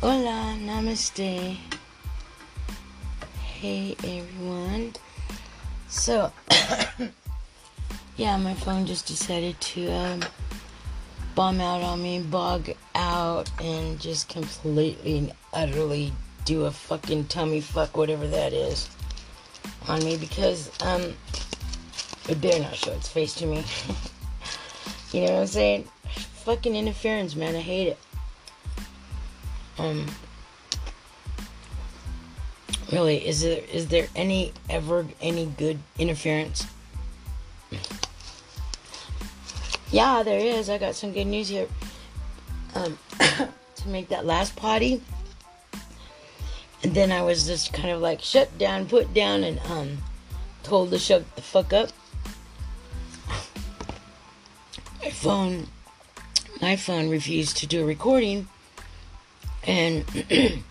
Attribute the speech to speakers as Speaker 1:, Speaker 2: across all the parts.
Speaker 1: Hola, namaste. Hey everyone. So, yeah, my phone just decided to um, bomb out on me, bog out, and just completely and utterly do a fucking tummy fuck, whatever that is, on me because um, it better not show its face to me. you know what I'm saying? Fucking interference, man. I hate it. Um, really, is there is there any ever any good interference? Yeah, there is. I got some good news here. Um, to make that last potty, and then I was just kind of like shut down, put down, and um, told to shut the fuck up. My phone, my phone refused to do a recording and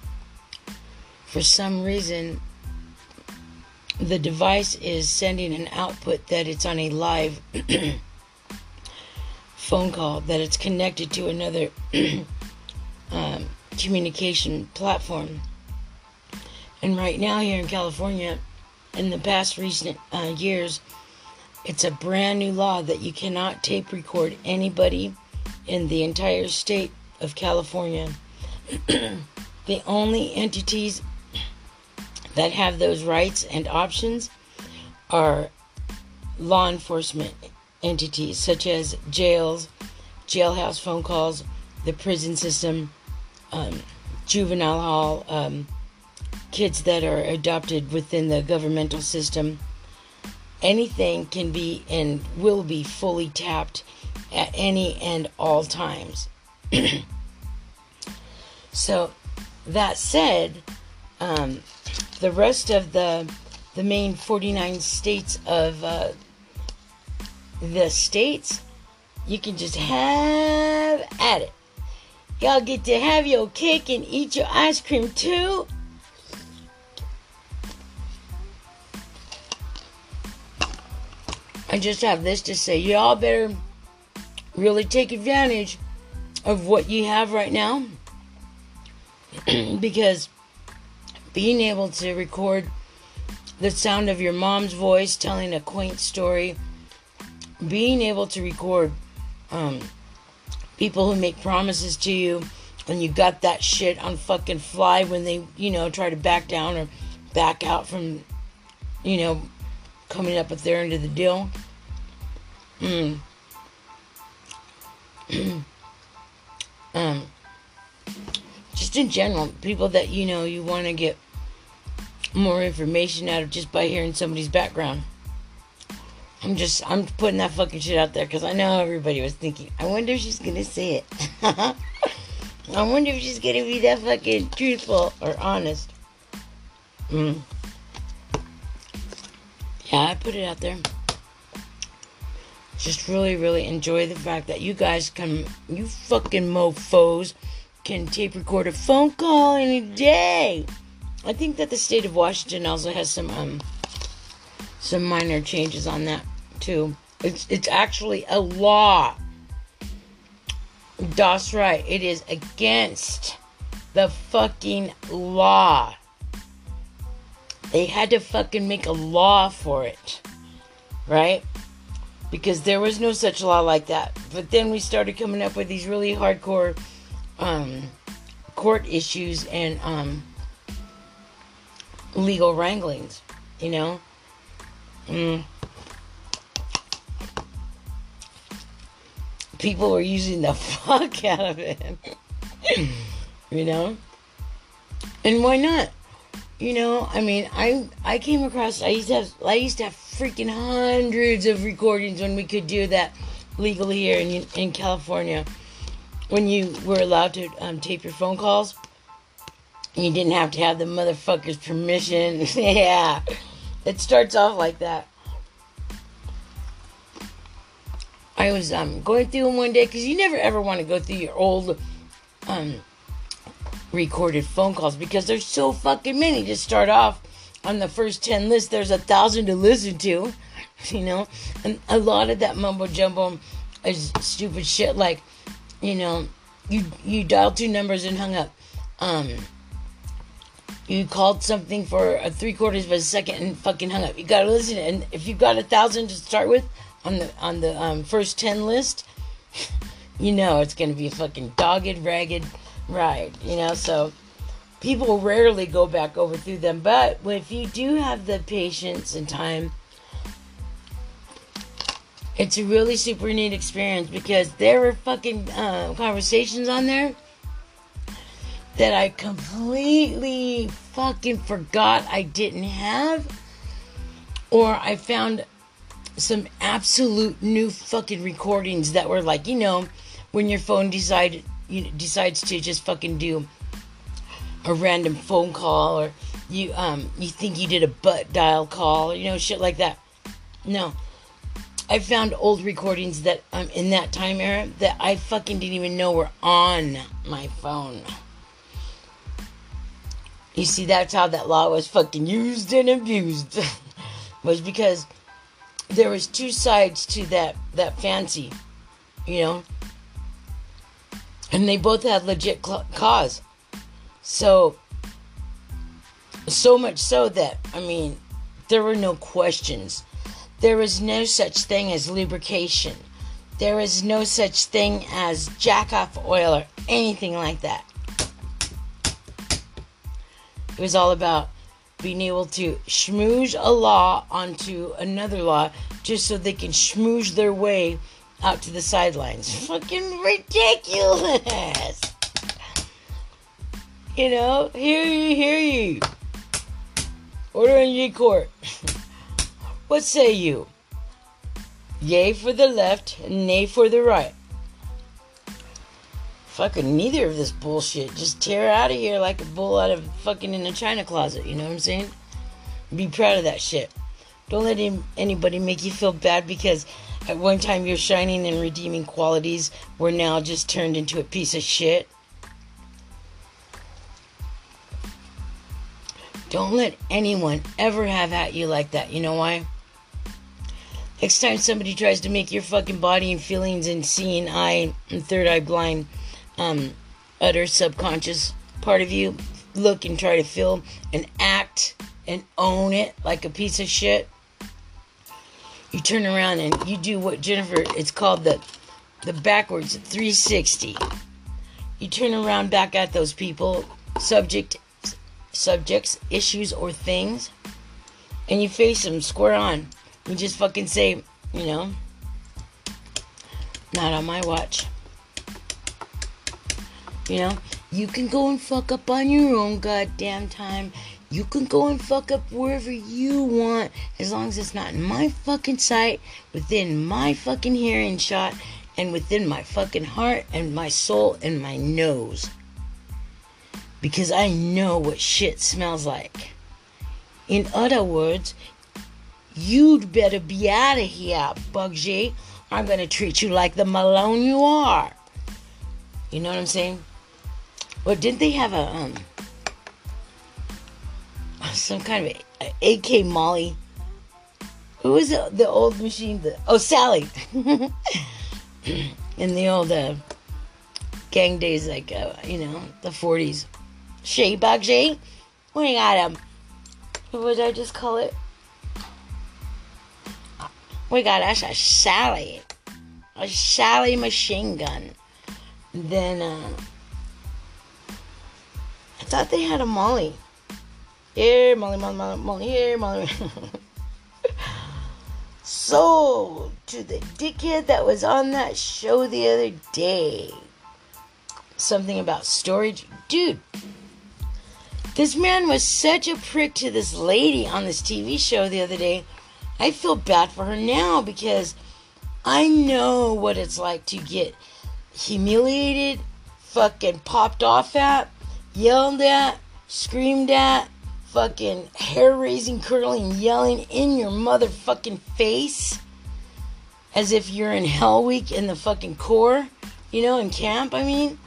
Speaker 1: for some reason, the device is sending an output that it's on a live phone call, that it's connected to another um, communication platform. And right now, here in California, in the past recent uh, years, it's a brand new law that you cannot tape record anybody in the entire state of California the only entities that have those rights and options are law enforcement entities such as jails, jailhouse phone calls, the prison system, um, juvenile hall, um, kids that are adopted within the governmental system. Anything can be and will be fully tapped at any and all times. So, that said, um, the rest of the the main 49 states of uh, the states, you can just have at it. Y'all get to have your cake and eat your ice cream too. I just have this to say y'all better really take advantage of what you have right now because being able to record the sound of your mom's voice telling a quaint story, being able to record um, people who make promises to you and you got that shit on fucking fly when they, you know, try to back down or back out from, you know, coming up at their end of the deal. Mm. um, just in general, people that you know you want to get more information out of just by hearing somebody's background. I'm just, I'm putting that fucking shit out there because I know everybody was thinking, I wonder if she's gonna say it. I wonder if she's gonna be that fucking truthful or honest. Mm. Yeah, I put it out there. Just really, really enjoy the fact that you guys come, you fucking mofos can tape record a phone call any day. I think that the state of Washington also has some um some minor changes on that too. It's it's actually a law. That's right. It is against the fucking law. They had to fucking make a law for it. Right? Because there was no such law like that. But then we started coming up with these really hardcore um, court issues and um, legal wranglings, you know? Mm. People were using the fuck out of it, you know? And why not? You know, I mean, I I came across. I used to have I used to have freaking hundreds of recordings when we could do that legally here in in California when you were allowed to um, tape your phone calls. You didn't have to have the motherfucker's permission. yeah. It starts off like that. I was um, going through them one day because you never ever want to go through your old um, recorded phone calls because there's so fucking many to start off on the first 10 list there's a thousand to listen to you know and a lot of that mumbo jumbo is stupid shit like you know, you you dialed two numbers and hung up. um, you called something for a three quarters of a second and fucking hung up. You gotta listen, and if you've got a thousand to start with on the on the um, first ten list, you know it's gonna be a fucking dogged, ragged ride. You know, so people rarely go back over through them, but if you do have the patience and time. It's a really super neat experience because there were fucking uh, conversations on there that I completely fucking forgot I didn't have. Or I found some absolute new fucking recordings that were like, you know, when your phone decide you know, decides to just fucking do a random phone call or you um you think you did a butt dial call, you know, shit like that. No. I found old recordings that um in that time era that I fucking didn't even know were on my phone. You see, that's how that law was fucking used and abused. was because there was two sides to that that fancy, you know, and they both had legit cl- cause. So, so much so that I mean, there were no questions. There was no such thing as lubrication. There was no such thing as jack off oil or anything like that. It was all about being able to schmooze a law onto another law just so they can schmooze their way out to the sidelines. Fucking ridiculous! You know, hear you, hear you. Order in ye court. what say you? Yea for the left, nay for the right fucking neither of this bullshit. Just tear out of here like a bull out of fucking in a china closet. You know what I'm saying? Be proud of that shit. Don't let him, anybody make you feel bad because at one time your shining and redeeming qualities were now just turned into a piece of shit. Don't let anyone ever have at you like that. You know why? Next time somebody tries to make your fucking body and feelings and seeing eye and third eye blind, um, utter subconscious part of you look and try to feel and act and own it like a piece of shit. You turn around and you do what Jennifer it's called the the backwards 360. You turn around back at those people, subject subjects, issues or things, and you face them square on. You just fucking say, you know, not on my watch. You know, you can go and fuck up on your own goddamn time. You can go and fuck up wherever you want as long as it's not in my fucking sight, within my fucking hearing shot, and within my fucking heart and my soul and my nose. Because I know what shit smells like. In other words, you'd better be out of here, Bugsy. I'm gonna treat you like the Malone you are. You know what I'm saying? Well, didn't they have a um some kind of AK Molly? Who was the, the old machine? The, oh, Sally. In the old uh, gang days, like uh, you know, the forties. Shay Bugsy, we got him. What would I just call it? We got us a Sally, a Sally machine gun. Then. uh I thought they had a Molly. Here, Molly, Molly, Molly, Molly, here, Molly. so, to the dickhead that was on that show the other day, something about storage. Dude, this man was such a prick to this lady on this TV show the other day. I feel bad for her now because I know what it's like to get humiliated, fucking popped off at, yelled at, screamed at, fucking hair raising, curling, yelling in your motherfucking face as if you're in Hell Week in the fucking corps, you know, in camp, I mean.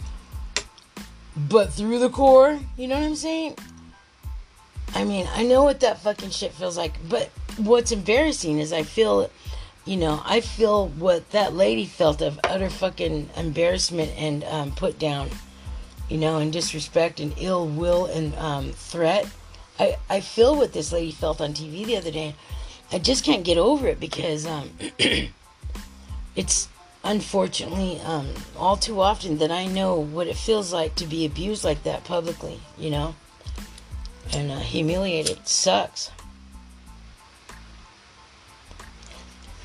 Speaker 1: But through the corps, you know what I'm saying? I mean, I know what that fucking shit feels like, but what's embarrassing is I feel, you know, I feel what that lady felt of utter fucking embarrassment and um, put down you know, and disrespect and ill will and um, threat. I, I feel what this lady felt on TV the other day. I just can't get over it because um, it's unfortunately um, all too often that I know what it feels like to be abused like that publicly, you know, and uh, humiliated. sucks.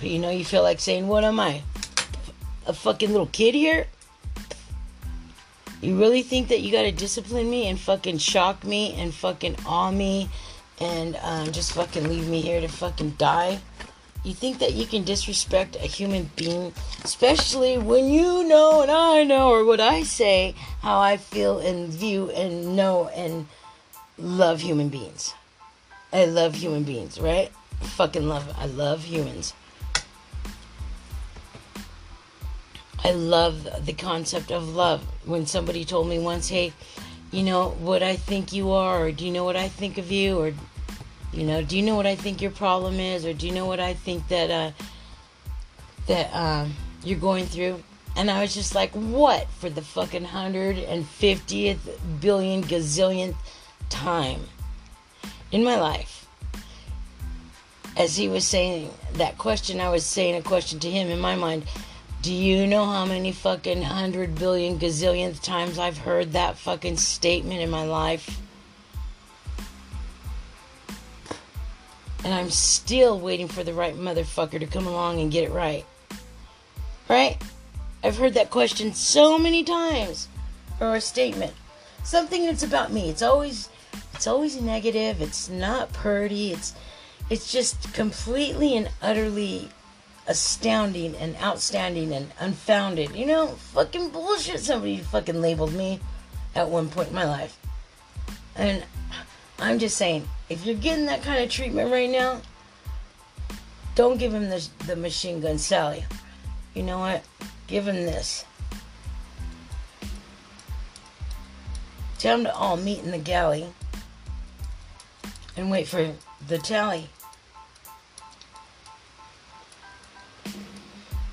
Speaker 1: You know, you feel like saying, What am I? A fucking little kid here? You really think that you gotta discipline me and fucking shock me and fucking awe me and um, just fucking leave me here to fucking die? You think that you can disrespect a human being, especially when you know and I know, or what I say, how I feel and view and know and love human beings. I love human beings, right? Fucking love. I love humans. I love the concept of love. When somebody told me once, hey, you know what I think you are, or do you know what I think of you, or you know, do you know what I think your problem is, or do you know what I think that uh, that um, you're going through? And I was just like, what for the fucking hundred and fiftieth billion gazillionth time in my life? As he was saying that question, I was saying a question to him in my mind do you know how many fucking hundred billion gazillionth times I've heard that fucking statement in my life? And I'm still waiting for the right motherfucker to come along and get it right. Right? I've heard that question so many times. Or a statement. Something that's about me. It's always it's always negative. It's not pretty. It's it's just completely and utterly astounding and outstanding and unfounded. You know, fucking bullshit. Somebody fucking labeled me at one point in my life. And I'm just saying, if you're getting that kind of treatment right now, don't give him the, the machine gun Sally. You know what? Give him this. Tell him to all meet in the galley and wait for the tally.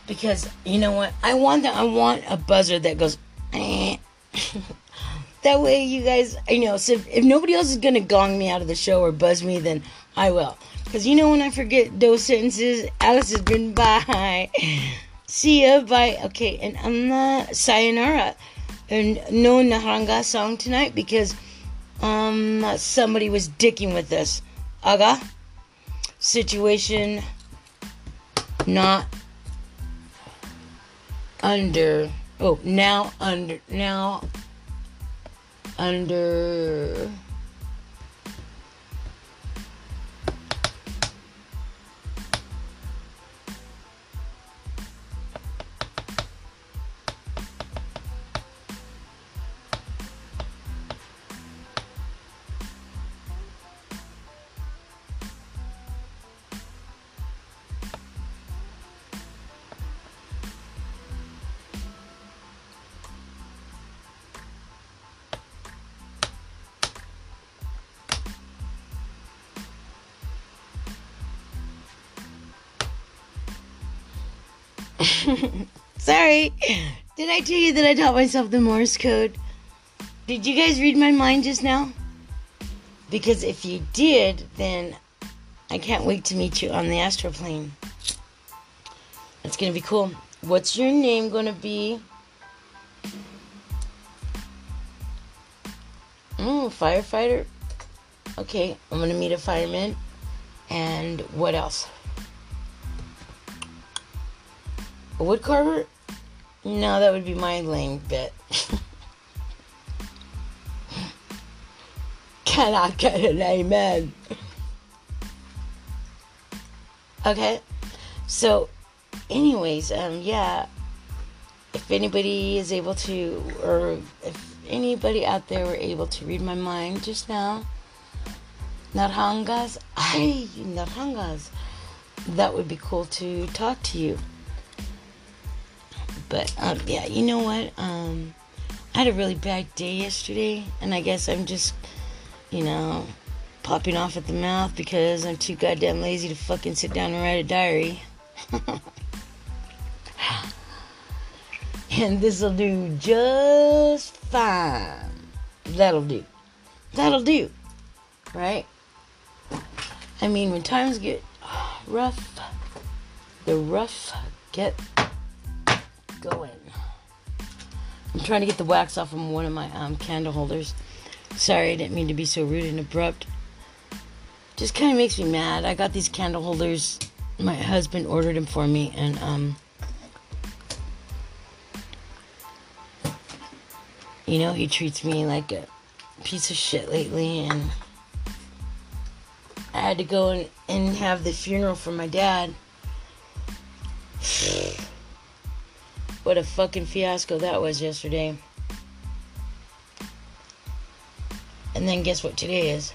Speaker 1: Because you know what? I want that. I want a buzzer that goes. Eh. that way, you guys, you know. So if, if, nobody else is gonna gong me out of the show or buzz me, then I will. Cause you know when I forget those sentences, Alice has been by. See ya, bye. Okay, and I'm not sayonara, and no Naharanga song tonight because um somebody was dicking with us. Aga situation not under oh now under now under Sorry. Did I tell you that I taught myself the Morse code? Did you guys read my mind just now? Because if you did, then I can't wait to meet you on the astroplane. It's gonna be cool. What's your name gonna be? Oh, firefighter. Okay, I'm gonna meet a fireman. And what else? A? No, that would be my lame bit. Can I get an amen? Okay. So, anyways, um, yeah. If anybody is able to, or if anybody out there were able to read my mind just now, Narhangas, ay, Narhangas, that would be cool to talk to you. But um, yeah, you know what? Um, I had a really bad day yesterday, and I guess I'm just, you know, popping off at the mouth because I'm too goddamn lazy to fucking sit down and write a diary. And this'll do just fine. That'll do. That'll do. Right? I mean, when times get rough, the rough get going. I'm trying to get the wax off from one of my um, candle holders. Sorry, I didn't mean to be so rude and abrupt. Just kind of makes me mad. I got these candle holders. My husband ordered them for me, and um, you know, he treats me like a piece of shit lately, and I had to go and, and have the funeral for my dad. What a fucking fiasco that was yesterday. And then guess what today is?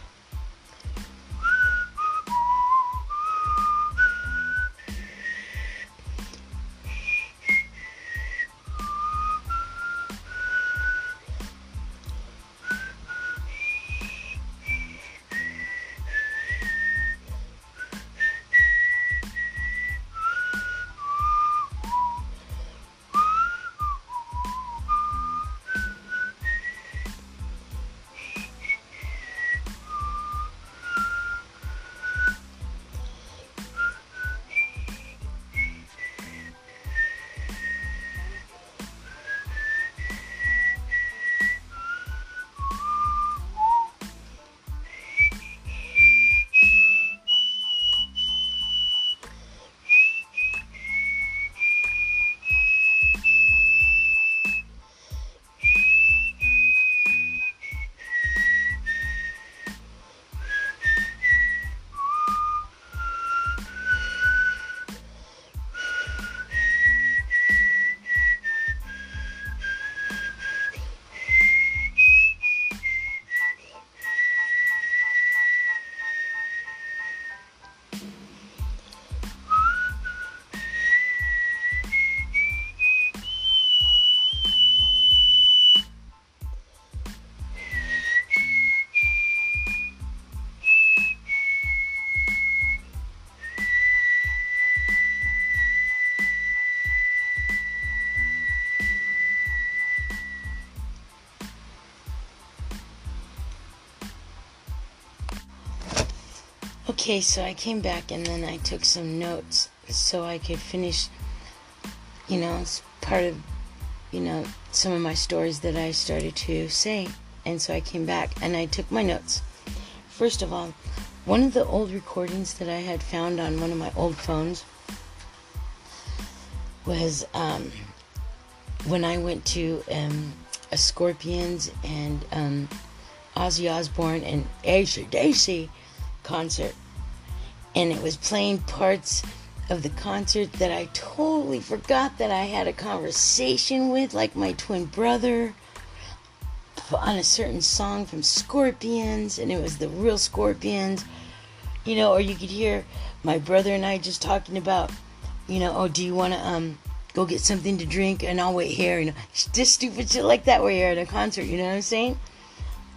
Speaker 1: Okay, so I came back and then I took some notes so I could finish, you know, it's part of, you know, some of my stories that I started to say. And so I came back and I took my notes. First of all, one of the old recordings that I had found on one of my old phones was um, when I went to um, a Scorpions and um, Ozzy Osbourne and AC/DC concert. And it was playing parts of the concert that I totally forgot that I had a conversation with, like my twin brother, on a certain song from Scorpions, and it was the real Scorpions. You know, or you could hear my brother and I just talking about, you know, oh, do you want to um go get something to drink and I'll wait here, know, just stupid shit like that where you're at a concert, you know what I'm saying?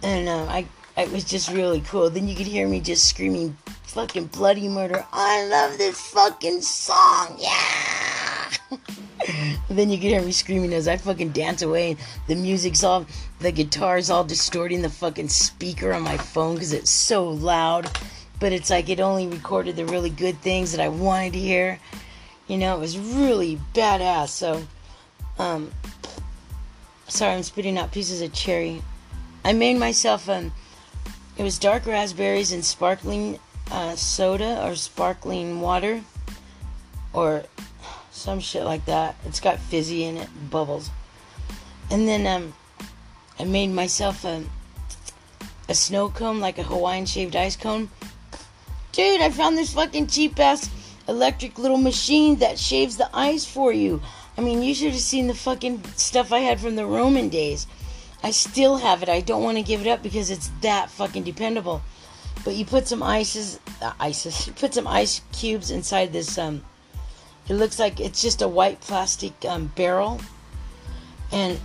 Speaker 1: And uh, I it was just really cool. Then you could hear me just screaming fucking bloody murder. I love this fucking song. Yeah. then you can hear me screaming as I fucking dance away. The music's all, the guitar's all distorting the fucking speaker on my phone because it's so loud. But it's like it only recorded the really good things that I wanted to hear. You know, it was really badass. So, um, sorry, I'm spitting out pieces of cherry. I made myself um, it was dark raspberries and sparkling uh, soda or sparkling water or some shit like that. It's got fizzy in it, bubbles. And then um, I made myself a, a snow cone, like a Hawaiian shaved ice cone. Dude, I found this fucking cheap ass electric little machine that shaves the ice for you. I mean, you should have seen the fucking stuff I had from the Roman days. I still have it. I don't want to give it up because it's that fucking dependable. But you put some ices, uh, ices. You put some ice cubes inside this. Um, it looks like it's just a white plastic um, barrel, and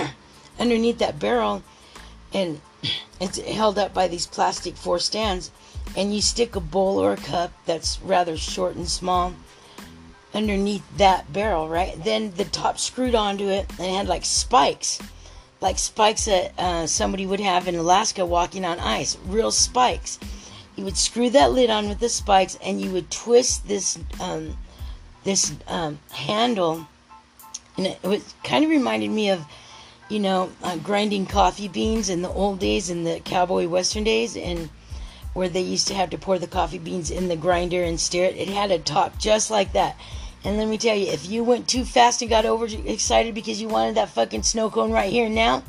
Speaker 1: underneath that barrel, and it's held up by these plastic four stands, and you stick a bowl or a cup that's rather short and small underneath that barrel, right? Then the top screwed onto it and it had like spikes, like spikes that uh, somebody would have in Alaska walking on ice, real spikes. You would screw that lid on with the spikes and you would twist this um, this um, handle, and it, it kind of reminded me of you know, uh, grinding coffee beans in the old days, in the cowboy western days, and where they used to have to pour the coffee beans in the grinder and stir it. It had a top just like that. And let me tell you, if you went too fast and got overexcited because you wanted that fucking snow cone right here now,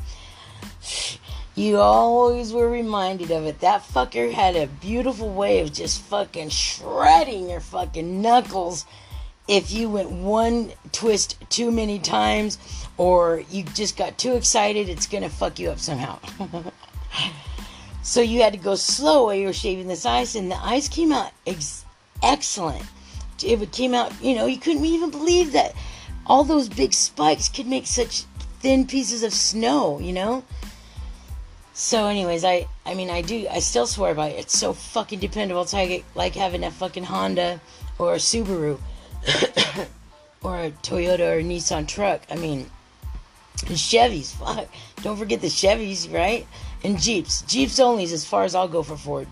Speaker 1: you always were reminded of it. That fucker had a beautiful way of just fucking shredding your fucking knuckles if you went one twist too many times or you just got too excited, it's gonna fuck you up somehow. so you had to go slow while you were shaving this ice, and the ice came out ex- excellent. It came out, you know, you couldn't even believe that all those big spikes could make such thin pieces of snow, you know. So, anyways, I, I mean, I do, I still swear by it. It's so fucking dependable. It's like, like having a fucking Honda or a Subaru or a Toyota or a Nissan truck. I mean, Chevys, fuck. Don't forget the Chevys, right? And Jeeps. Jeeps only is as far as I'll go for Ford.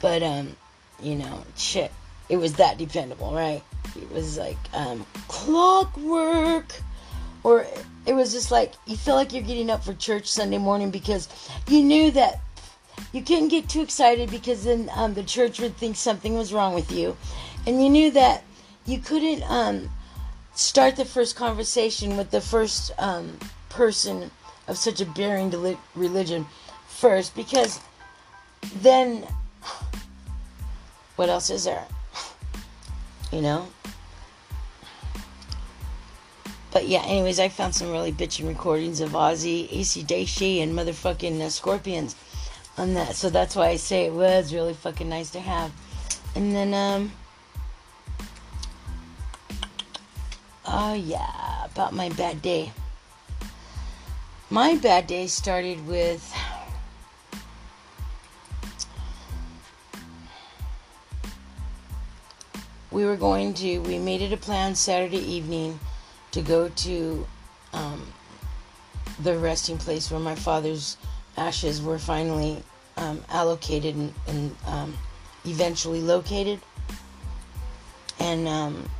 Speaker 1: But, um, you know, shit. It was that dependable, right? It was like, um, clockwork. Or it was just like, you feel like you're getting up for church Sunday morning because you knew that you couldn't get too excited because then um, the church would think something was wrong with you. And you knew that you couldn't, um, start the first conversation with the first um, person of such a bearing religion first because then what else is there you know but yeah anyways i found some really bitchin' recordings of ozzy ac and motherfucking uh, scorpions on that so that's why i say it was really fucking nice to have and then um Oh, yeah, about my bad day. My bad day started with. We were going to, we made it a plan Saturday evening to go to um, the resting place where my father's ashes were finally um, allocated and, and um, eventually located. And um,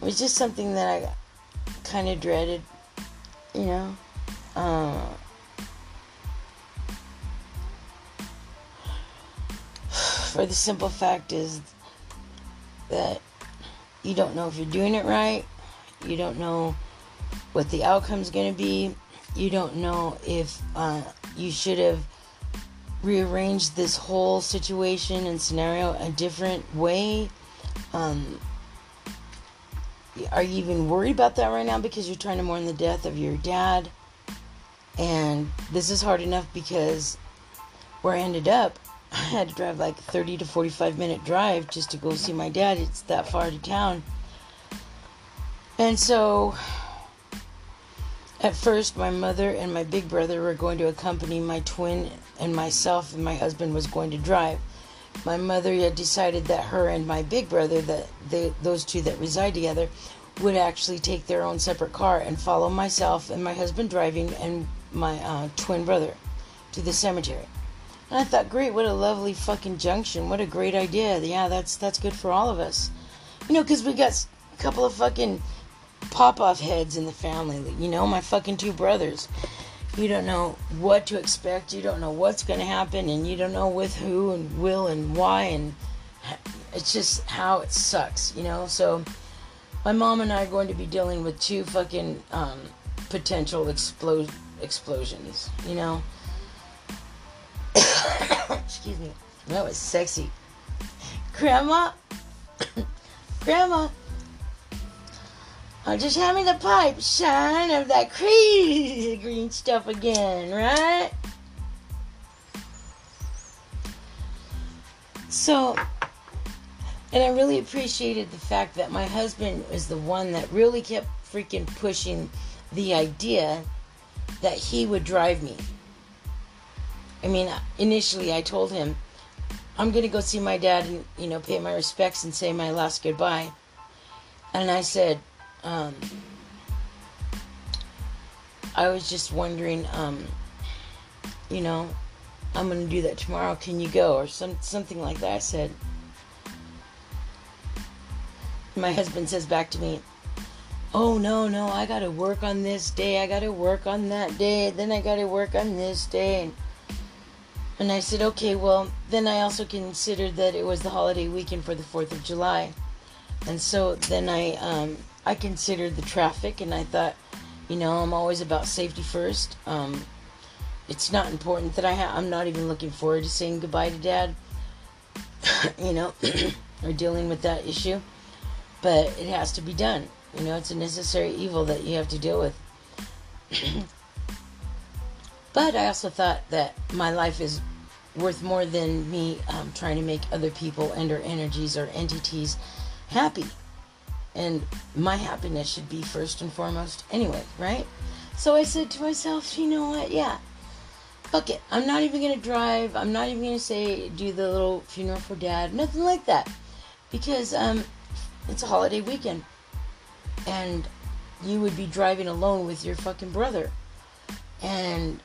Speaker 1: it was just something that I kind of dreaded, you know. Uh, for the simple fact is that you don't know if you're doing it right. You don't know what the outcome's going to be. You don't know if uh, you should have rearranged this whole situation and scenario a different way. Um, are you even worried about that right now because you're trying to mourn the death of your dad? And this is hard enough because where I ended up, I had to drive like 30 to 45 minute drive just to go see my dad. It's that far to town. And so at first my mother and my big brother were going to accompany my twin and myself and my husband was going to drive my mother had decided that her and my big brother, that they, those two that reside together, would actually take their own separate car and follow myself and my husband driving and my uh, twin brother to the cemetery. And I thought, great, what a lovely fucking junction. What a great idea. Yeah, that's that's good for all of us. You know, because we got a couple of fucking pop off heads in the family. You know, my fucking two brothers you don't know what to expect you don't know what's going to happen and you don't know with who and will and why and it's just how it sucks you know so my mom and i are going to be dealing with two fucking um, potential explode explosions you know excuse me. That was sexy. Grandma. Grandma. I'm just having the pipe. Shine of that crazy green stuff again, right? So, and I really appreciated the fact that my husband was the one that really kept freaking pushing the idea that he would drive me. I mean, initially I told him, I'm going to go see my dad and, you know, pay my respects and say my last goodbye. And I said, um, I was just wondering, um, you know, I'm gonna do that tomorrow. Can you go or some something like that? I said. My husband says back to me, "Oh no, no, I gotta work on this day. I gotta work on that day. Then I gotta work on this day." And, and I said, "Okay, well, then I also considered that it was the holiday weekend for the Fourth of July, and so then I um, I considered the traffic, and I thought." You know, I'm always about safety first. Um, it's not important that I ha- I'm not even looking forward to saying goodbye to dad. you know, or dealing with that issue, but it has to be done. You know, it's a necessary evil that you have to deal with. But I also thought that my life is worth more than me um, trying to make other people and or energies or entities happy and my happiness should be first and foremost anyway, right? So I said to myself, you know what? Yeah, fuck it. I'm not even gonna drive. I'm not even gonna say do the little funeral for dad. Nothing like that, because um, it's a holiday weekend, and you would be driving alone with your fucking brother, and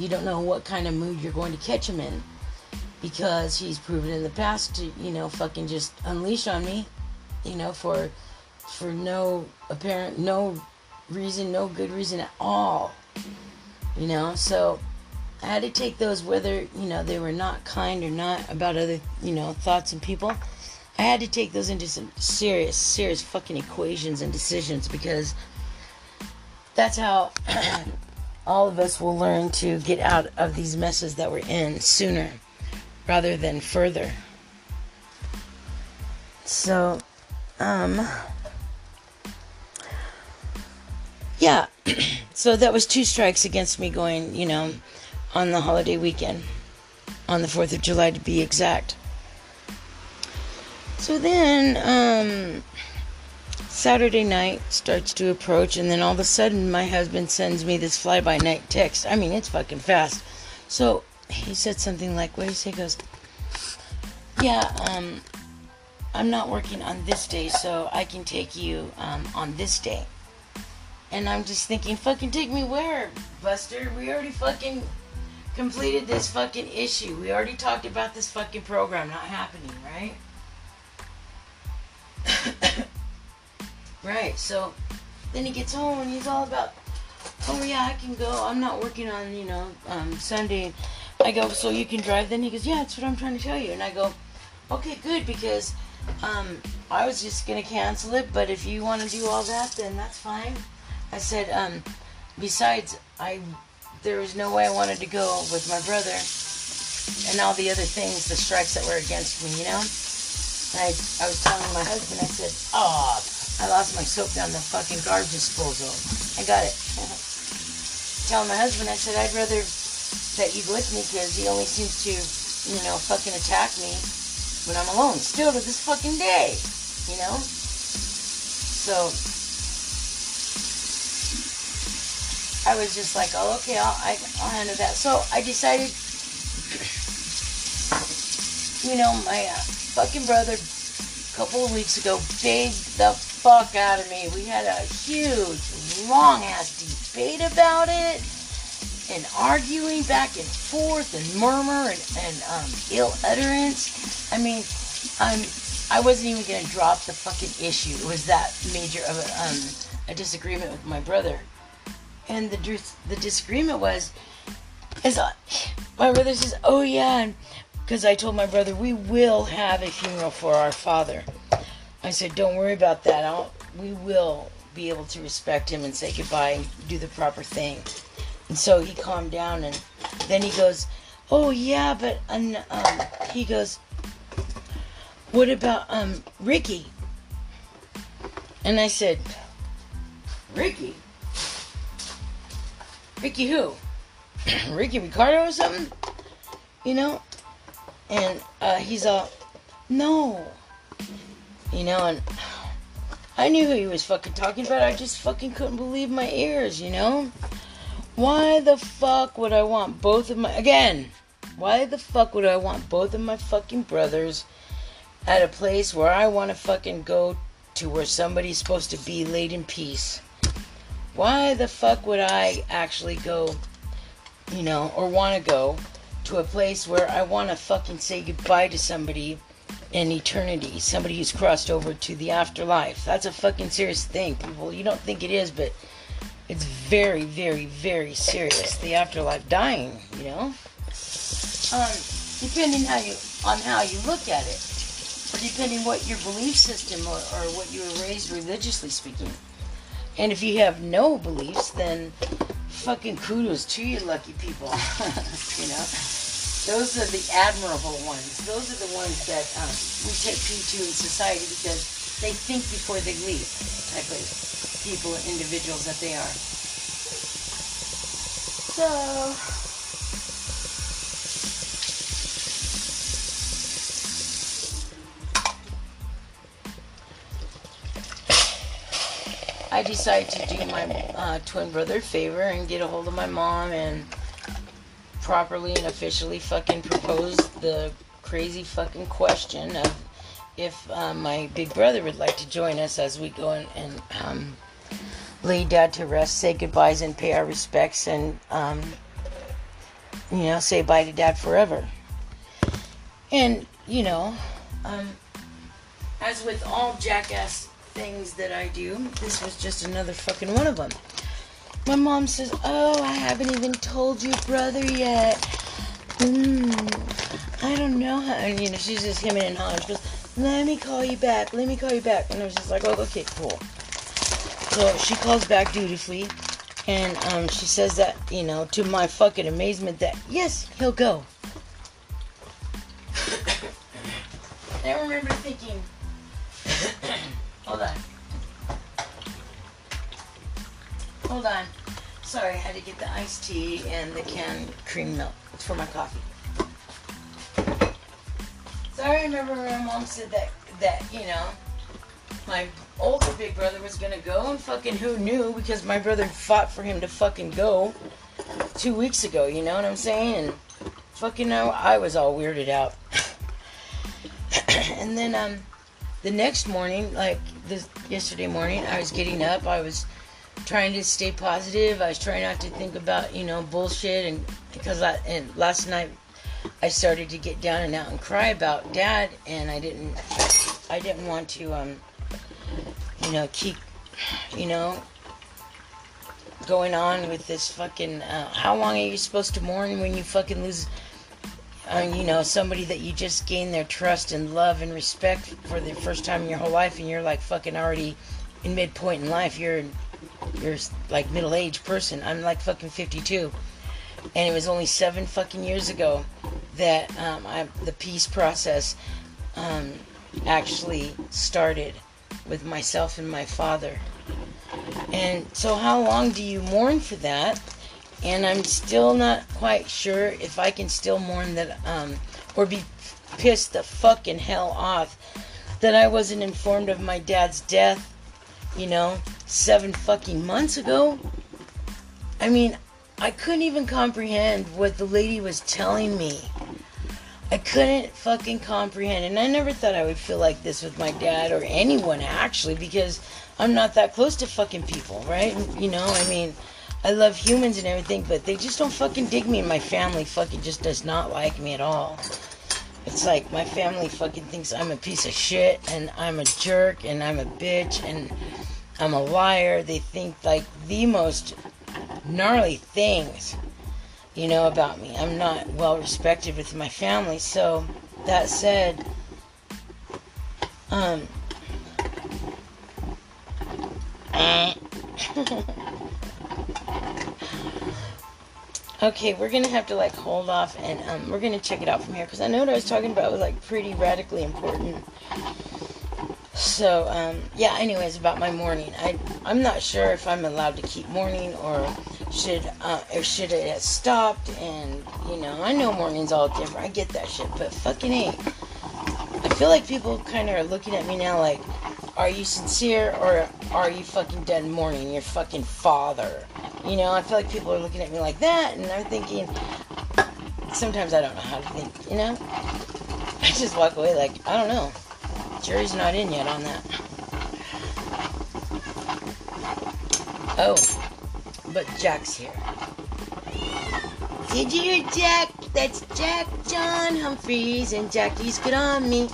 Speaker 1: you don't know what kind of mood you're going to catch him in, because he's proven in the past to you know fucking just unleash on me you know, for for no apparent no reason, no good reason at all. You know, so I had to take those whether, you know, they were not kind or not about other, you know, thoughts and people. I had to take those into some serious, serious fucking equations and decisions because that's how all of us will learn to get out of these messes that we're in sooner rather than further. So, um, yeah, so that was two strikes against me going, you know, on the holiday weekend, on the 4th of July to be exact. So then, um, Saturday night starts to approach, and then all of a sudden, my husband sends me this fly by night text. I mean, it's fucking fast. So he said something like, What do you say? He goes, Yeah, um, I'm not working on this day, so I can take you um, on this day. And I'm just thinking, fucking take me where, Buster? We already fucking completed this fucking issue. We already talked about this fucking program not happening, right? Right, so then he gets home and he's all about, oh yeah, I can go. I'm not working on, you know, um, Sunday. I go, so you can drive then? He goes, yeah, that's what I'm trying to tell you. And I go, okay, good, because um, I was just gonna cancel it, but if you want to do all that, then that's fine. I said, um, besides, I there was no way I wanted to go with my brother and all the other things, the strikes that were against me, you know. And I, I was telling my husband, I said, oh, I lost my soap down the fucking garbage disposal. I got it. telling my husband, I said, I'd rather that you with me because he only seems to, you know, fucking attack me when I'm alone. Still to this fucking day, you know. So I was just like, oh, okay, I'll, I, will handle that. So I decided, you know, my uh, fucking brother, a couple of weeks ago, begged the fuck out of me. We had a huge, long ass debate about it and arguing back and forth and murmur and, and um, ill utterance. I mean, I'm I wasn't even gonna drop the fucking issue. It was that major of a, um, a disagreement with my brother, and the the disagreement was, is uh, my brother says, "Oh yeah," because I told my brother we will have a funeral for our father. I said, "Don't worry about that. I'll, we will be able to respect him and say goodbye and do the proper thing." And so he calmed down, and then he goes, "Oh yeah, but um, he goes, what about um Ricky?" And I said, "Ricky, Ricky who? Ricky Ricardo or something? You know?" And uh, he's all, "No." You know, and I knew who he was fucking talking about. I just fucking couldn't believe my ears, you know? Why the fuck would I want both of my again? Why the fuck would I want both of my fucking brothers at a place where I want to fucking go to where somebody's supposed to be laid in peace, why the fuck would I actually go, you know, or want to go to a place where I want to fucking say goodbye to somebody in eternity, somebody who's crossed over to the afterlife? That's a fucking serious thing, people. You don't think it is, but it's very, very, very serious. The afterlife, dying, you know. Um, depending how you on how you look at it, or depending what your belief system or, or what you were raised religiously speaking. And if you have no beliefs, then fucking kudos to you, lucky people. you know, those are the admirable ones. Those are the ones that um, we take heed to in society because they think before they leave, type of people and individuals that they are. So. I decided to do my uh, twin brother a favor and get a hold of my mom and properly and officially fucking propose the crazy fucking question of if um, my big brother would like to join us as we go and, and um, lay dad to rest, say goodbyes and pay our respects, and um, you know say bye to dad forever. And you know, um, as with all jackass things that I do. This was just another fucking one of them. My mom says, Oh, I haven't even told your brother yet. Mm, I don't know how. And, you know, she's just hemming and hawing. She goes, Let me call you back. Let me call you back. And I was just like, Oh, okay, cool. So she calls back dutifully. And um, she says that, you know, to my fucking amazement, that yes, he'll go. I remember thinking, Hold on. Hold on. Sorry, I had to get the iced tea and the canned cream milk. It's for my coffee. Sorry, I remember when my mom said that, that you know, my older big brother was gonna go, and fucking who knew? Because my brother fought for him to fucking go two weeks ago, you know what I'm saying? And fucking I, I was all weirded out. and then, um, the next morning, like this yesterday morning, I was getting up. I was trying to stay positive. I was trying not to think about you know bullshit, and because I, and last night I started to get down and out and cry about dad, and I didn't I didn't want to um you know keep you know going on with this fucking. Uh, how long are you supposed to mourn when you fucking lose? uh, you know, somebody that you just gain their trust and love and respect for the first time in your whole life, and you're like fucking already in midpoint in life. You're you're like middle aged person. I'm like fucking 52, and it was only seven fucking years ago that um, I, the peace process um, actually started with myself and my father. And so, how long do you mourn for that? and I'm still not quite sure if I can still mourn that, um, or be pissed the fucking hell off that I wasn't informed of my dad's death, you know, seven fucking months ago. I mean, I couldn't even comprehend what the lady was telling me. I couldn't fucking comprehend, and I never thought I would feel like this with my dad or anyone actually, because I'm not that close to fucking people, right? You know, I mean, I love humans and everything, but they just don't fucking dig me, and my family fucking just does not like me at all. It's like my family fucking thinks I'm a piece of shit, and I'm a jerk, and I'm a bitch, and I'm a liar. They think like the most gnarly things, you know, about me. I'm not well respected with my family. So, that said, um, Okay, we're gonna have to like hold off and um, we're gonna check it out from here because I know what I was talking about was like pretty radically important. So um, yeah. Anyways, about my mourning, I I'm not sure if I'm allowed to keep mourning or should uh, or should it have stopped. And you know, I know mourning's all different. I get that shit, but fucking ain't. I feel like people kind of are looking at me now like, are you sincere or are you fucking done mourning your fucking father? You know, I feel like people are looking at me like that, and I'm thinking, sometimes I don't know how to think, you know? I just walk away like, I don't know. Jury's not in yet on that. Oh, but Jack's here. Did you hear Jack? That's Jack John Humphreys and Jackie's good on me.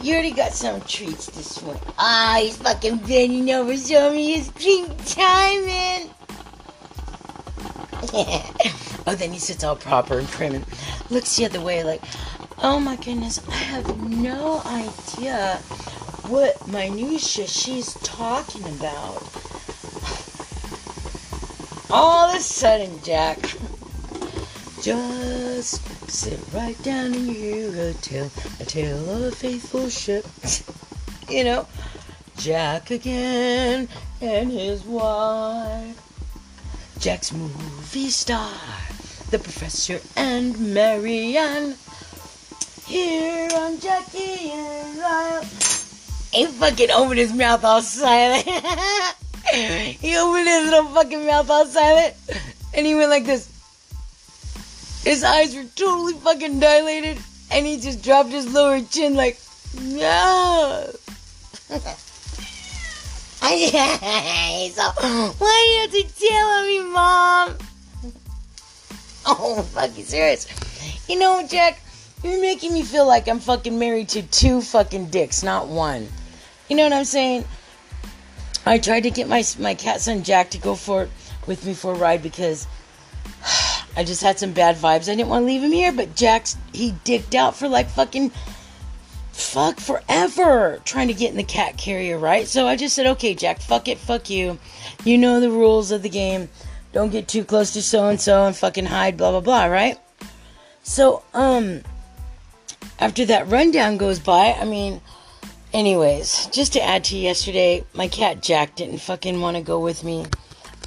Speaker 1: You already got some treats this one. Ah, he's fucking bending over showing me his pink diamond. oh, then he sits all proper and prim and looks the other way like, oh my goodness, I have no idea what minutia she's talking about. All of a sudden, Jack, just sit right down and you will tell a tale of a faithful ship. you know, Jack again and his wife. Jack's movie star, the professor and Mary Ann. Here on Jackie and Lyle. He fucking opened his mouth all silent. he opened his little fucking mouth all silent. And he went like this. His eyes were totally fucking dilated. And he just dropped his lower chin like, no. so, why do you have to tell me, Mom? Oh, fucking serious. You know, Jack, you're making me feel like I'm fucking married to two fucking dicks, not one. You know what I'm saying? I tried to get my my cat son Jack to go for with me for a ride because I just had some bad vibes. I didn't want to leave him here, but Jack's he dicked out for like fucking fuck forever trying to get in the cat carrier, right? So I just said, okay, Jack, fuck it, fuck you. You know the rules of the game. Don't get too close to so and so and fucking hide, blah blah blah, right? So um after that rundown goes by, I mean, anyways, just to add to yesterday, my cat Jack didn't fucking want to go with me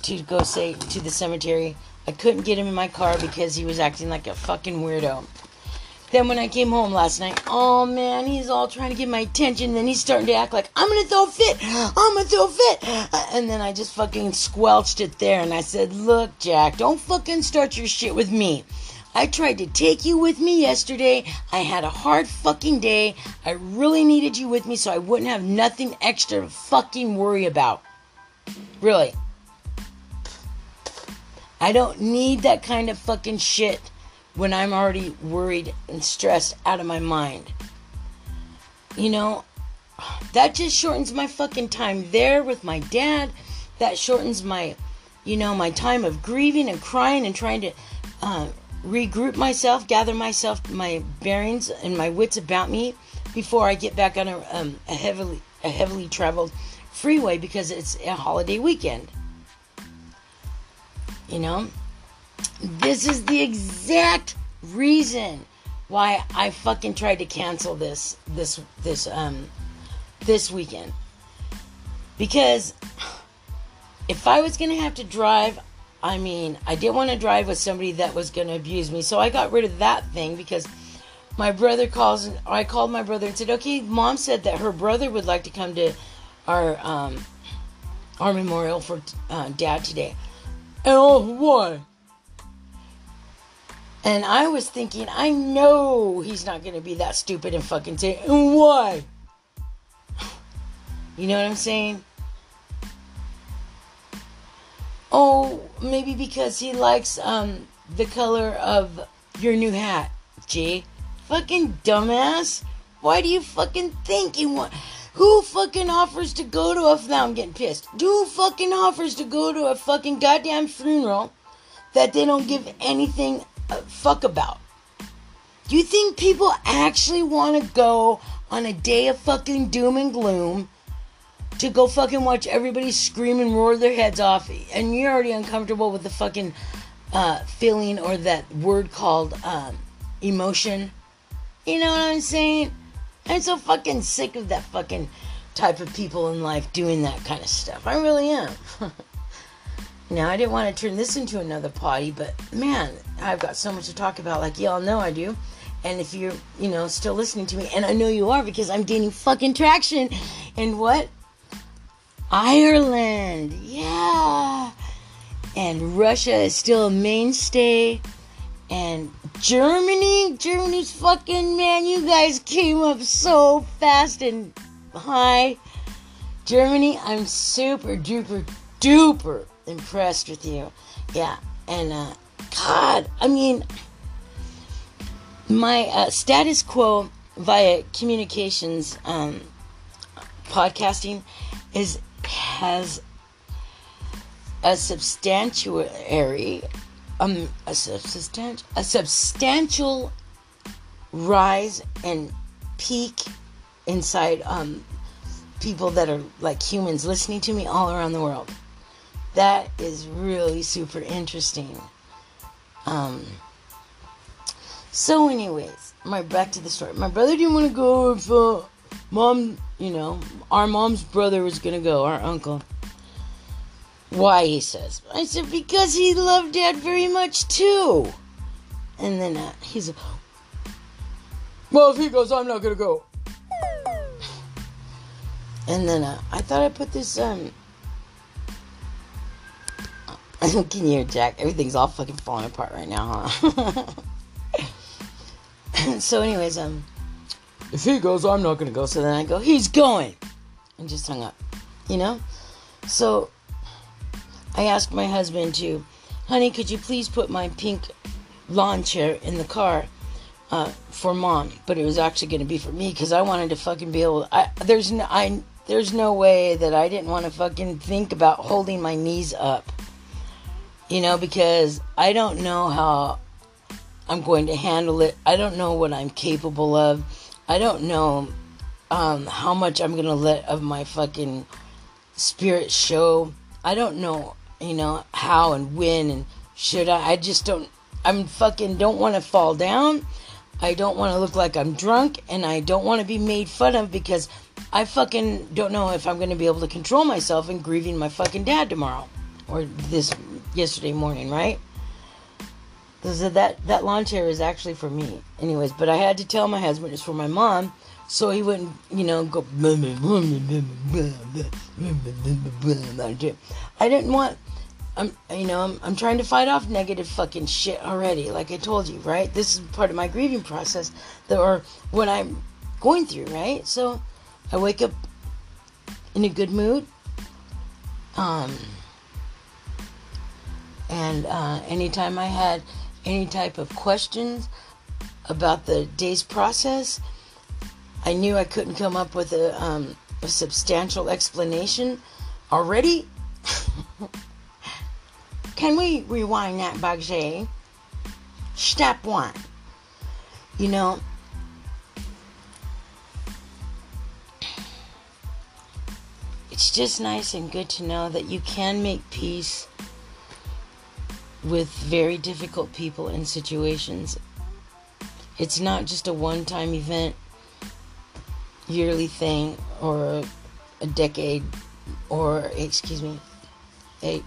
Speaker 1: to go say to the cemetery. I couldn't get him in my car because he was acting like a fucking weirdo. Then when I came home last night, oh man, he's all trying to get my attention. Then he's starting to act like I'm gonna throw a fit. I'm gonna throw a fit. Uh, and then I just fucking squelched it there, and I said, "Look, Jack, don't fucking start your shit with me. I tried to take you with me yesterday. I had a hard fucking day. I really needed you with me so I wouldn't have nothing extra to fucking worry about. Really. I don't need that kind of fucking shit when I'm already worried and stressed out of my mind. You know, that just shortens my fucking time there with my dad. That shortens my, you know, my time of grieving and crying and trying to uh, regroup myself, gather myself, my bearings and my wits about me before I get back on a, um, a heavily a heavily traveled freeway because it's a holiday weekend. You know, this is the exact reason why I fucking tried to cancel this this this um this weekend because if I was gonna have to drive I mean, I didn't want to drive with somebody that was going to abuse me. So I got rid of that thing because my brother calls and I called my brother and said, "Okay, mom said that her brother would like to come to our um our memorial for uh, dad today." And oh, why? And I was thinking, I know he's not going to be that stupid and fucking say, "Why?" You know what I'm saying? Oh, maybe because he likes um the color of your new hat. Gee, fucking dumbass. Why do you fucking think you want? Who fucking offers to go to a? Now I'm getting pissed. Who fucking offers to go to a fucking goddamn funeral that they don't give anything a fuck about? Do you think people actually want to go on a day of fucking doom and gloom? To go fucking watch everybody scream and roar their heads off, and you're already uncomfortable with the fucking uh, feeling or that word called um, emotion. You know what I'm saying? I'm so fucking sick of that fucking type of people in life doing that kind of stuff. I really am. now, I didn't want to turn this into another party, but man, I've got so much to talk about, like y'all know I do. And if you're, you know, still listening to me, and I know you are because I'm gaining fucking traction. And what? Ireland, yeah. And Russia is still a mainstay. And Germany, Germany's fucking man, you guys came up so fast and high. Germany, I'm super duper duper impressed with you. Yeah, and uh, God, I mean, my uh, status quo via communications um, podcasting is has a substantiary um a substantial a substantial rise and peak inside um people that are like humans listening to me all around the world. That is really super interesting. Um so anyways my back to the story. My brother didn't want to go if uh, mom you know our mom's brother was gonna go our uncle why, he says. I said, because he loved Dad very much too. And then uh, he's, well, if he goes, I'm not gonna go. And then uh, I thought I'd put this, um, can you hear Jack? Everything's all fucking falling apart right now, huh? so, anyways, um, if he goes, I'm not gonna go. So then I go, he's going, and just hung up, you know. So I asked my husband to, honey, could you please put my pink lawn chair in the car uh, for mom? But it was actually going to be for me because I wanted to fucking be able. I, there's no, I there's no way that I didn't want to fucking think about holding my knees up. You know, because I don't know how I'm going to handle it. I don't know what I'm capable of. I don't know um, how much I'm to let of my fucking spirit show. I don't know you know, how and when and should I. I just don't, I'm fucking don't want to fall down. I don't want to look like I'm drunk and I don't want to be made fun of because I fucking don't know if I'm to be able to control myself in grieving my fucking dad tomorrow or this yesterday morning, right? So that that lawn chair is actually for me, anyways. But I had to tell my husband it's for my mom, so he wouldn't, you know, go. I didn't want I'm, you know, I'm, I'm trying to fight off negative fucking shit already. Like I told you, right? This is part of my grieving process, that, or what I'm going through, right? So I wake up in a good mood. Um, and uh, anytime I had any type of questions about the day's process, I knew I couldn't come up with a, um, a substantial explanation already. Can we rewind that, Bugsy? Step one. You know, it's just nice and good to know that you can make peace with very difficult people and situations. It's not just a one time event, yearly thing, or a decade, or, excuse me, a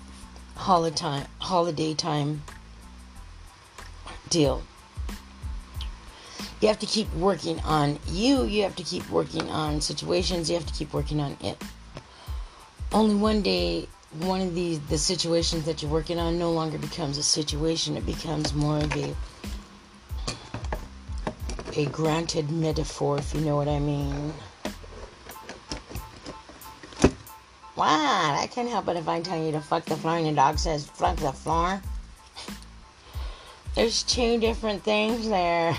Speaker 1: holiday time, holiday time deal. You have to keep working on you. You have to keep working on situations. You have to keep working on it. Only one day, one of these the situations that you're working on no longer becomes a situation. It becomes more of a a granted metaphor, if you know what I mean. wow I can't help but if I tell you to fuck the floor and your dog says fuck the floor. There's two different things there.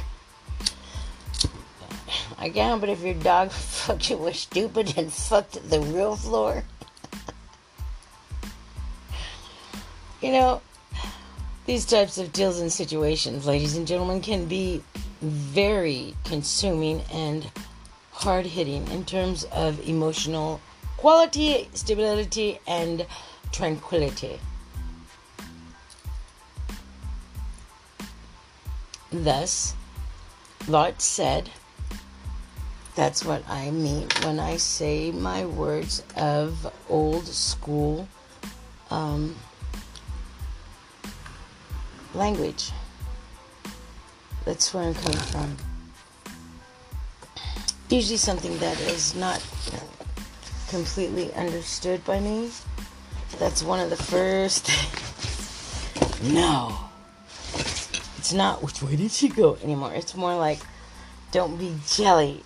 Speaker 1: I can't help but if your dog fucked you was stupid and fucked the real floor. You know, these types of deals and situations, ladies and gentlemen, can be very consuming and hard hitting in terms of emotional quality, stability, and tranquility. Thus, Lord said, that's what I mean when I say my words of old school um, language. That's where I'm coming from. Usually something that is not completely understood by me. That's one of the first. no. It's not which way did she go anymore. It's more like don't be jelly.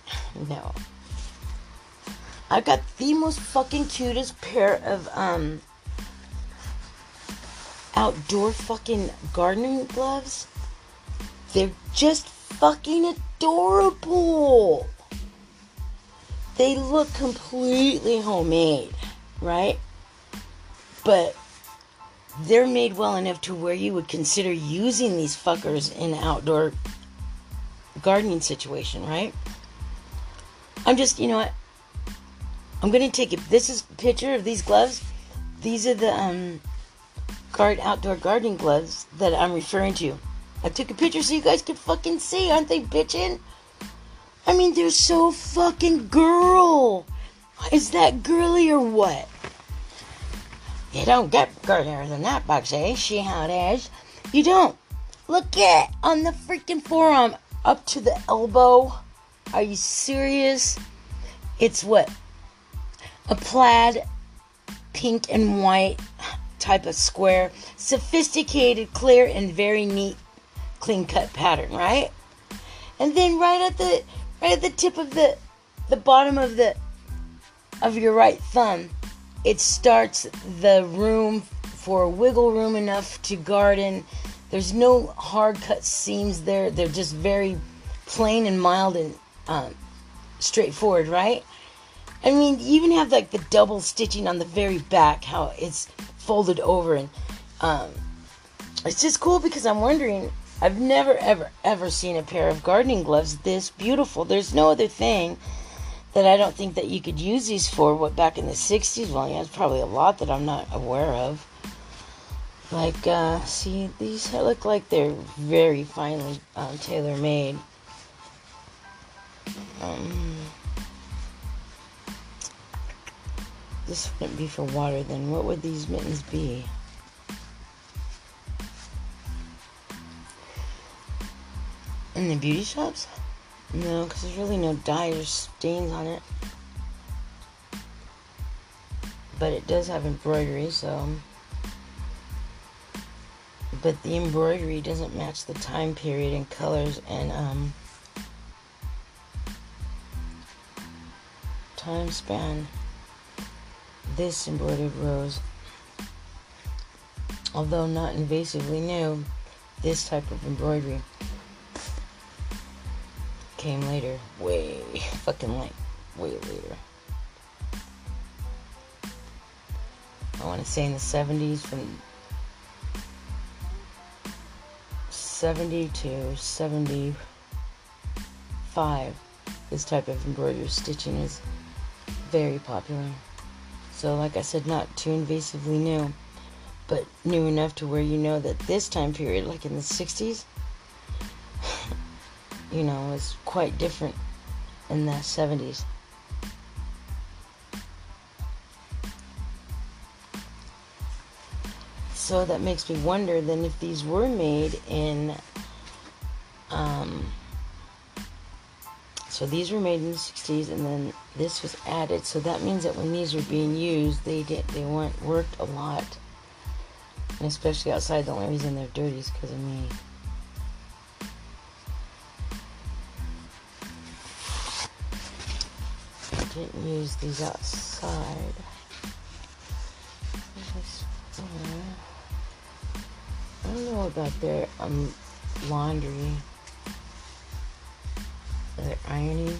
Speaker 1: No. I've got the most fucking cutest pair of um outdoor fucking gardening gloves. They're just fucking adorable. They look completely homemade, right? But they're made well enough to where you would consider using these fuckers in outdoor gardening situation, right? I'm just, you know what? I'm gonna take it. This is picture of these gloves. These are the um, guard outdoor gardening gloves that I'm referring to. I took a picture so you guys could fucking see. Aren't they bitchin'? I mean, they're so fucking girl. Is that girly or what? You don't get girlier than that, Bugsy. See how it is? You don't. Look at on the freaking forearm up to the elbow. Are you serious? It's what? A plaid pink and white type of square. Sophisticated, clear, and very neat, clean cut pattern, right? And then right at the right at the tip of the the bottom of the of your right thumb, it starts the room for wiggle room enough to garden. There's no hard cut seams there. They're just very plain and mild and um, straightforward, right? I mean, you even have like the double stitching on the very back, how it's folded over, and um, it's just cool because I'm wondering. I've never, ever, ever seen a pair of gardening gloves this beautiful. There's no other thing that I don't think that you could use these for. What back in the '60s? Well, yeah, there's probably a lot that I'm not aware of. Like, uh, see, these look like they're very finely um, tailor made. Um, this wouldn't be for water, then what would these mittens be? In the beauty shops? No, because there's really no dye or stains on it. But it does have embroidery, so. But the embroidery doesn't match the time period and colors and um, time span. This embroidered rose, although not invasively new, this type of embroidery came later. Way fucking late. Way later. I want to say in the 70s from 70 to 75 this type of embroidery stitching is very popular so like i said not too invasively new but new enough to where you know that this time period like in the 60s you know, was quite different in the 70s. So that makes me wonder then if these were made in, um, so these were made in the 60s and then this was added. So that means that when these were being used, they did, they weren't worked a lot. And especially outside, the only reason they're dirty is because of me. I didn't use these outside. I don't know about their um, laundry, their ironing.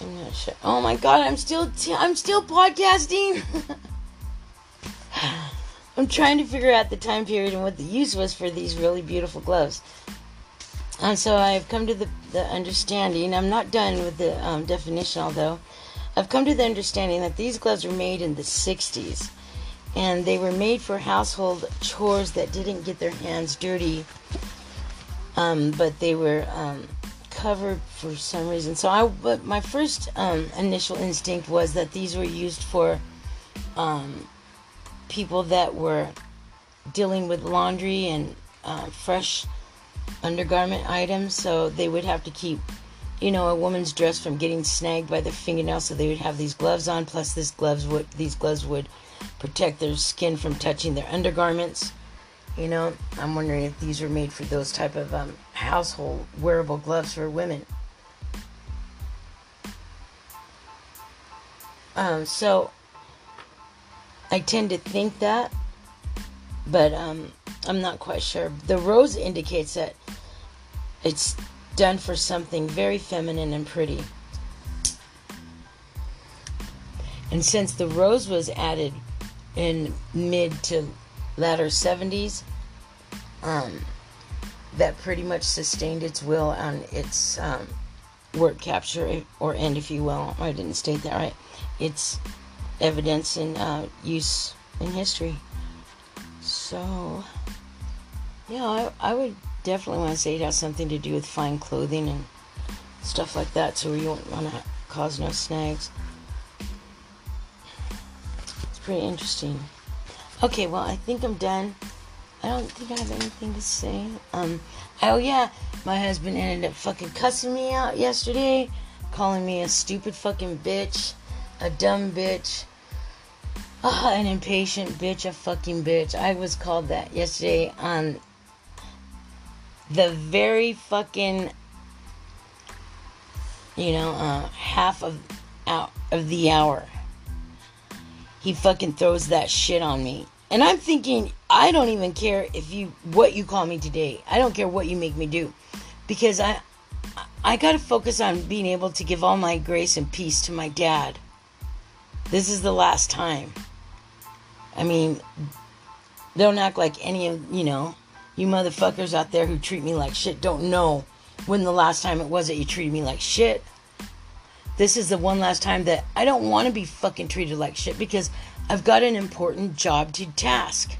Speaker 1: I'm not sure. Oh my god, I'm still t- I'm still podcasting. I'm trying to figure out the time period and what the use was for these really beautiful gloves. And so I've come to the, the understanding, I'm not done with the um, definition, although I've come to the understanding that these gloves were made in the 60s. And they were made for household chores that didn't get their hands dirty, um, but they were um, covered for some reason. So I, but my first um, initial instinct was that these were used for um, people that were dealing with laundry and uh, fresh undergarment items, so they would have to keep, you know, a woman's dress from getting snagged by the fingernail. So they would have these gloves on. Plus, this gloves would these gloves would protect their skin from touching their undergarments. You know, I'm wondering if these are made for those type of um, household wearable gloves for women. Um, so I tend to think that, but um, I'm not quite sure. The rose indicates that it's done for something very feminine and pretty. And since the rose was added in mid to latter 70s, um, that pretty much sustained its will on its um, word capture or end, if you will. I didn't state that right. It's evidence and uh, use in history. So, yeah, I, I would definitely want to say it has something to do with fine clothing and stuff like that, so you won't want to cause no snags. It's pretty interesting. Okay, well, I think I'm done. I don't think I have anything to say. Um, oh yeah, my husband ended up fucking cussing me out yesterday, calling me a stupid fucking bitch, a dumb bitch, oh, an impatient bitch, a fucking bitch. I was called that yesterday on the very fucking, you know, uh, half of out of the hour. He fucking throws that shit on me. And I'm thinking, I don't even care if you what you call me today. I don't care what you make me do, because I I got to focus on being able to give all my grace and peace to my dad. This is the last time. I mean, don't act like any of you know you motherfuckers out there who treat me like shit don't know when the last time it was that you treated me like shit. This is the one last time that I don't want to be fucking treated like shit because I've got an important job to task.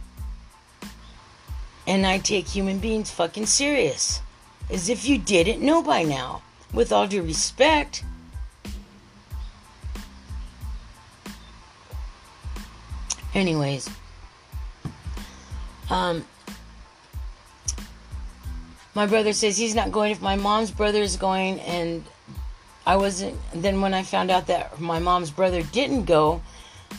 Speaker 1: And I take human beings fucking serious. As if you didn't know by now. With all due respect. Anyways. Um my brother says he's not going if my mom's brother is going and I wasn't then when I found out that my mom's brother didn't go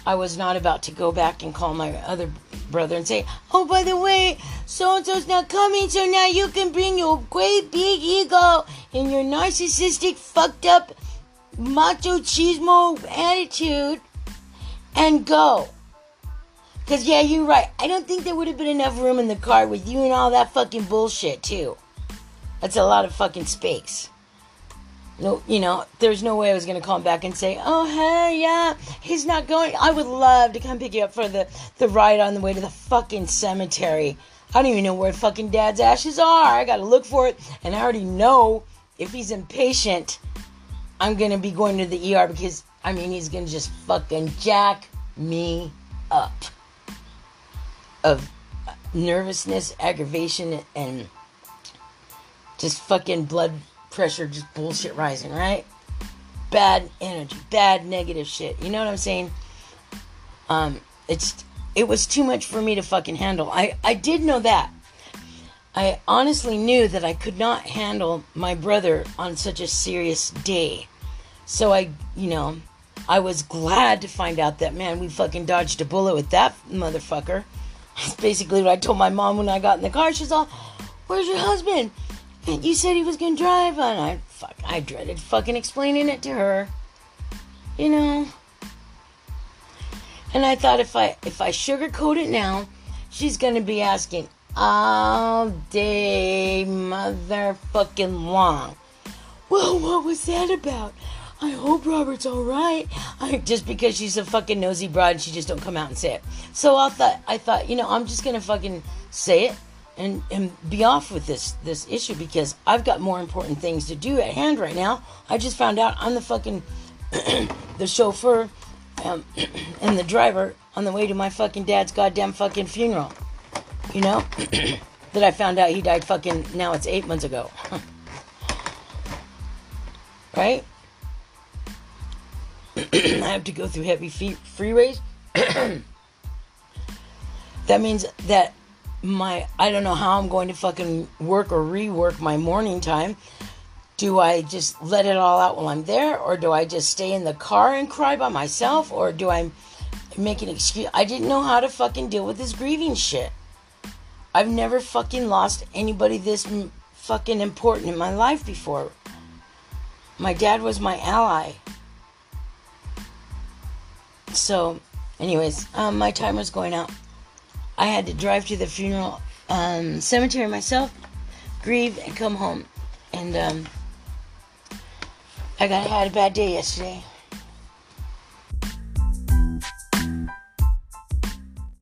Speaker 1: I was not about to go back and call my other brother and say, Oh, by the way, so and so's not coming, so now you can bring your great big ego and your narcissistic, fucked up, macho chismo attitude and go. Because, yeah, you're right. I don't think there would have been enough room in the car with you and all that fucking bullshit, too. That's a lot of fucking space no, you know, there's no way I was going to call him back and say, "Oh, hey, yeah, he's not going." I would love to come pick you up for the the ride on the way to the fucking cemetery. I don't even know where fucking Dad's ashes are. I got to look for it, and I already know if he's impatient, I'm going to be going to the ER because I mean he's going to just fucking jack me up of nervousness, aggravation, and just fucking blood pressure, just bullshit rising, right? Bad energy, bad negative shit. You know what I'm saying? Um, it's it was too much for me to fucking handle. I I did know that. I honestly knew that I could not handle my brother on such a serious day. So I, you know, I was glad to find out that man, we fucking dodged a bullet with that motherfucker. That's basically what I told my mom when I got in the car. She's all, "Where's your husband?" You said he was gonna drive, and I fuck, I dreaded fucking explaining it to her. You know. And I thought if I if I sugarcoat it now, she's gonna be asking all day motherfucking long. Well, what was that about? I hope Robert's all right. I, just because she's a fucking nosy broad, she just don't come out and say it. So I thought, I thought, you know, I'm just gonna fucking say it and and be off with this this issue because I've got more important things to do at hand right now. I just found out I'm the fucking the chauffeur um, and the driver on the way to my fucking dad's goddamn fucking funeral. You know that I found out he died fucking now it's eight months ago. right? I have to go through heavy freeways. that means that my I don't know how I'm going to fucking work or rework my morning time. Do I just let it all out while I'm there or do I just stay in the car and cry by myself or do I make an excuse? I didn't know how to fucking deal with this grieving shit. I've never fucking lost anybody this fucking important in my life before. My dad was my ally. so, anyways, um, my timer's going out. I had to drive to the funeral um, cemetery myself, grieve, and come home. And um, I got had a bad day yesterday.